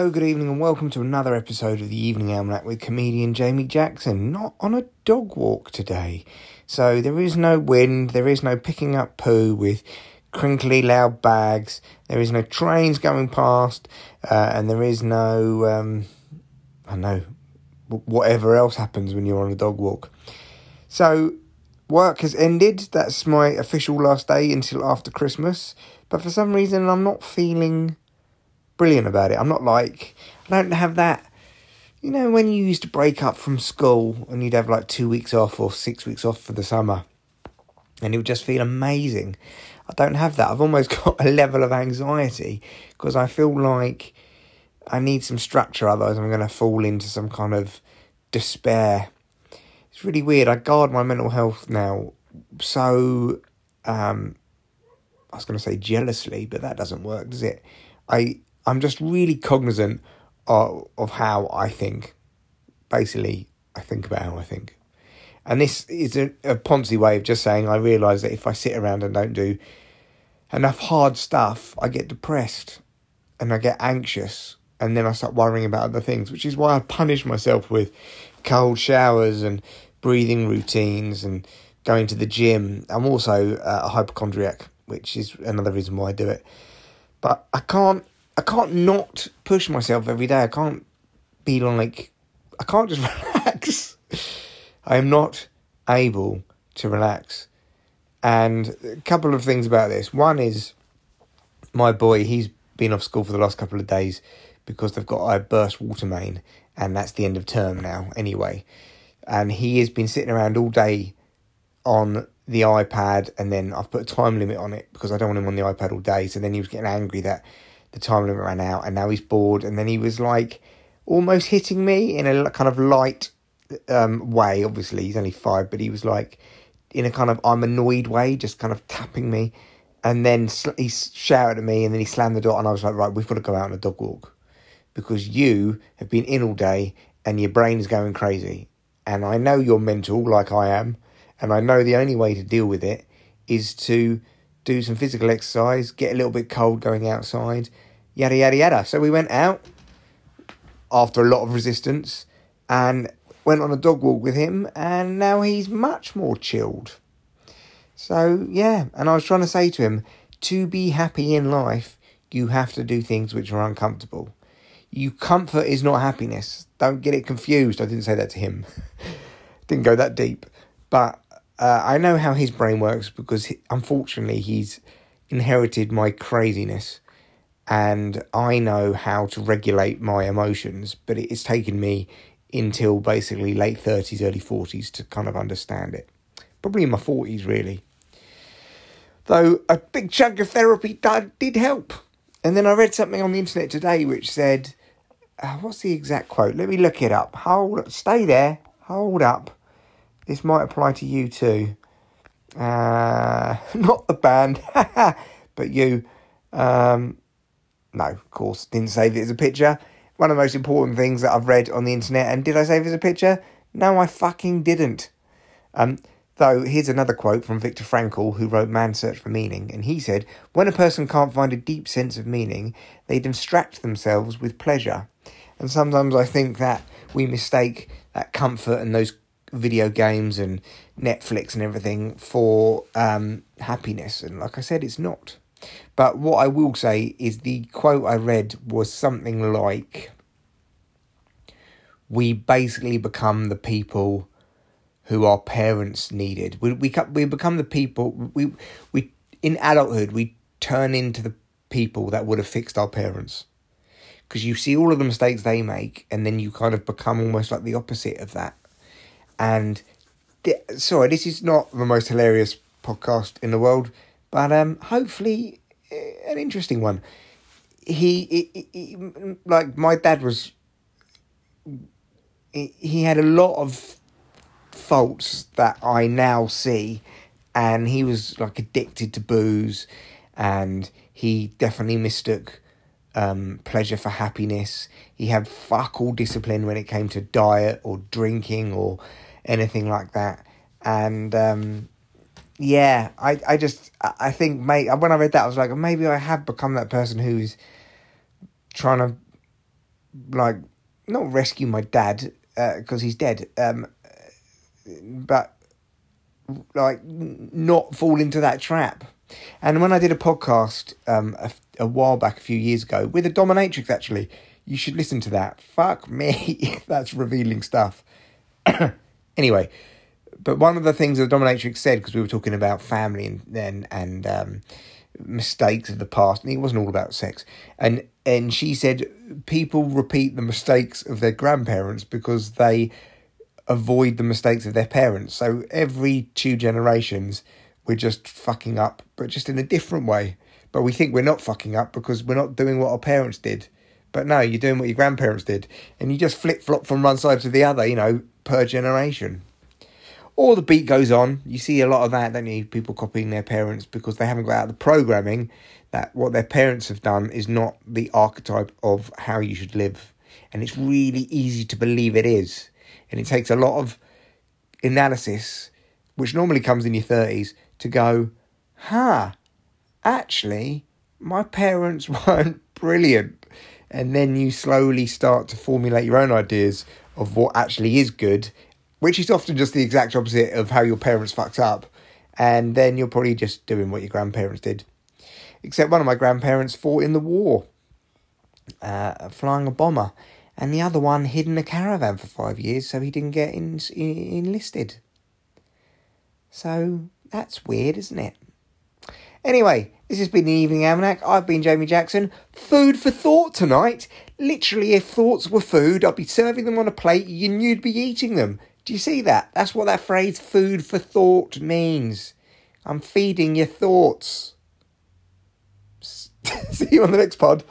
Hello, good evening, and welcome to another episode of the Evening Almanac with comedian Jamie Jackson. Not on a dog walk today. So, there is no wind, there is no picking up poo with crinkly, loud bags, there is no trains going past, uh, and there is no, um, I know, whatever else happens when you're on a dog walk. So, work has ended. That's my official last day until after Christmas. But for some reason, I'm not feeling brilliant about it. I'm not like, I don't have that. You know, when you used to break up from school and you'd have like two weeks off or six weeks off for the summer, and it would just feel amazing. I don't have that. I've almost got a level of anxiety because I feel like I need some structure, otherwise, I'm going to fall into some kind of despair. It's really weird. I guard my mental health now so, um, I was going to say jealously, but that doesn't work, does it? I I'm just really cognizant of, of how I think. Basically, I think about how I think. And this is a, a Ponzi way of just saying I realise that if I sit around and don't do enough hard stuff, I get depressed and I get anxious and then I start worrying about other things, which is why I punish myself with cold showers and breathing routines and going to the gym. I'm also a hypochondriac, which is another reason why I do it. But I can't I can't not push myself every day. I can't be like, I can't just relax. I am not able to relax. And a couple of things about this. One is my boy, he's been off school for the last couple of days because they've got a burst water main, and that's the end of term now, anyway. And he has been sitting around all day on the iPad, and then I've put a time limit on it because I don't want him on the iPad all day. So then he was getting angry that the time limit ran out, and now he's bored. And then he was like almost hitting me in a kind of light um, way. Obviously, he's only five, but he was like in a kind of I'm annoyed way, just kind of tapping me. And then sl- he shouted at me, and then he slammed the door, and I was like, right, we've got to go out on a dog walk because you have been in all day and your brain is going crazy. And I know you're mental, like I am, and I know the only way to deal with it is to do some physical exercise, get a little bit cold going outside, yada yada yada. So we went out after a lot of resistance and went on a dog walk with him, and now he's much more chilled. So yeah, and I was trying to say to him, to be happy in life, you have to do things which are uncomfortable. You comfort is not happiness. Don't get it confused. I didn't say that to him. didn't go that deep, but uh, I know how his brain works because he, unfortunately he's inherited my craziness and I know how to regulate my emotions, but it's taken me until basically late 30s, early 40s to kind of understand it. Probably in my 40s, really. Though a big chunk of therapy did help. And then I read something on the internet today which said, uh, what's the exact quote? Let me look it up. Hold, stay there, hold up. This might apply to you too. Uh, not the band, but you. Um, no, of course, didn't save it as a picture. One of the most important things that I've read on the internet. And did I save it as a picture? No, I fucking didn't. Um, though, here's another quote from Viktor Frankl, who wrote Man's Search for Meaning. And he said, When a person can't find a deep sense of meaning, they distract themselves with pleasure. And sometimes I think that we mistake that comfort and those video games and Netflix and everything for um, happiness. And like I said, it's not. But what I will say is the quote I read was something like We basically become the people who our parents needed. We, we, we become the people, we, we, in adulthood, we turn into the people that would have fixed our parents. Because you see all of the mistakes they make, and then you kind of become almost like the opposite of that and th- sorry, this is not the most hilarious podcast in the world, but um, hopefully eh, an interesting one. He, he, he, like my dad was. He, he had a lot of faults that I now see, and he was like addicted to booze, and he definitely mistook um, pleasure for happiness. He had fuck all discipline when it came to diet or drinking or anything like that. And um, yeah, I, I just I think mate when I read that I was like maybe I have become that person who's trying to like not rescue my dad because uh, he's dead, um, but like not fall into that trap. And when I did a podcast um, a, a while back, a few years ago, with a dominatrix, actually, you should listen to that. Fuck me, that's revealing stuff. anyway, but one of the things the dominatrix said, because we were talking about family and and, and um, mistakes of the past, and it wasn't all about sex, and and she said people repeat the mistakes of their grandparents because they avoid the mistakes of their parents. So every two generations, we're just fucking up, but just in a different way. But we think we're not fucking up because we're not doing what our parents did. But no, you're doing what your grandparents did. And you just flip flop from one side to the other, you know, per generation. Or the beat goes on. You see a lot of that, don't you? People copying their parents because they haven't got out of the programming that what their parents have done is not the archetype of how you should live. And it's really easy to believe it is. And it takes a lot of analysis, which normally comes in your 30s, to go, huh, actually, my parents weren't brilliant. And then you slowly start to formulate your own ideas of what actually is good, which is often just the exact opposite of how your parents fucked up. And then you're probably just doing what your grandparents did. Except one of my grandparents fought in the war, uh, flying a bomber, and the other one hid in a caravan for five years so he didn't get in, in, enlisted. So that's weird, isn't it? Anyway, this has been the Evening Almanac. I've been Jamie Jackson. Food for thought tonight. Literally, if thoughts were food, I'd be serving them on a plate and you'd be eating them. Do you see that? That's what that phrase food for thought means. I'm feeding your thoughts. See you on the next pod.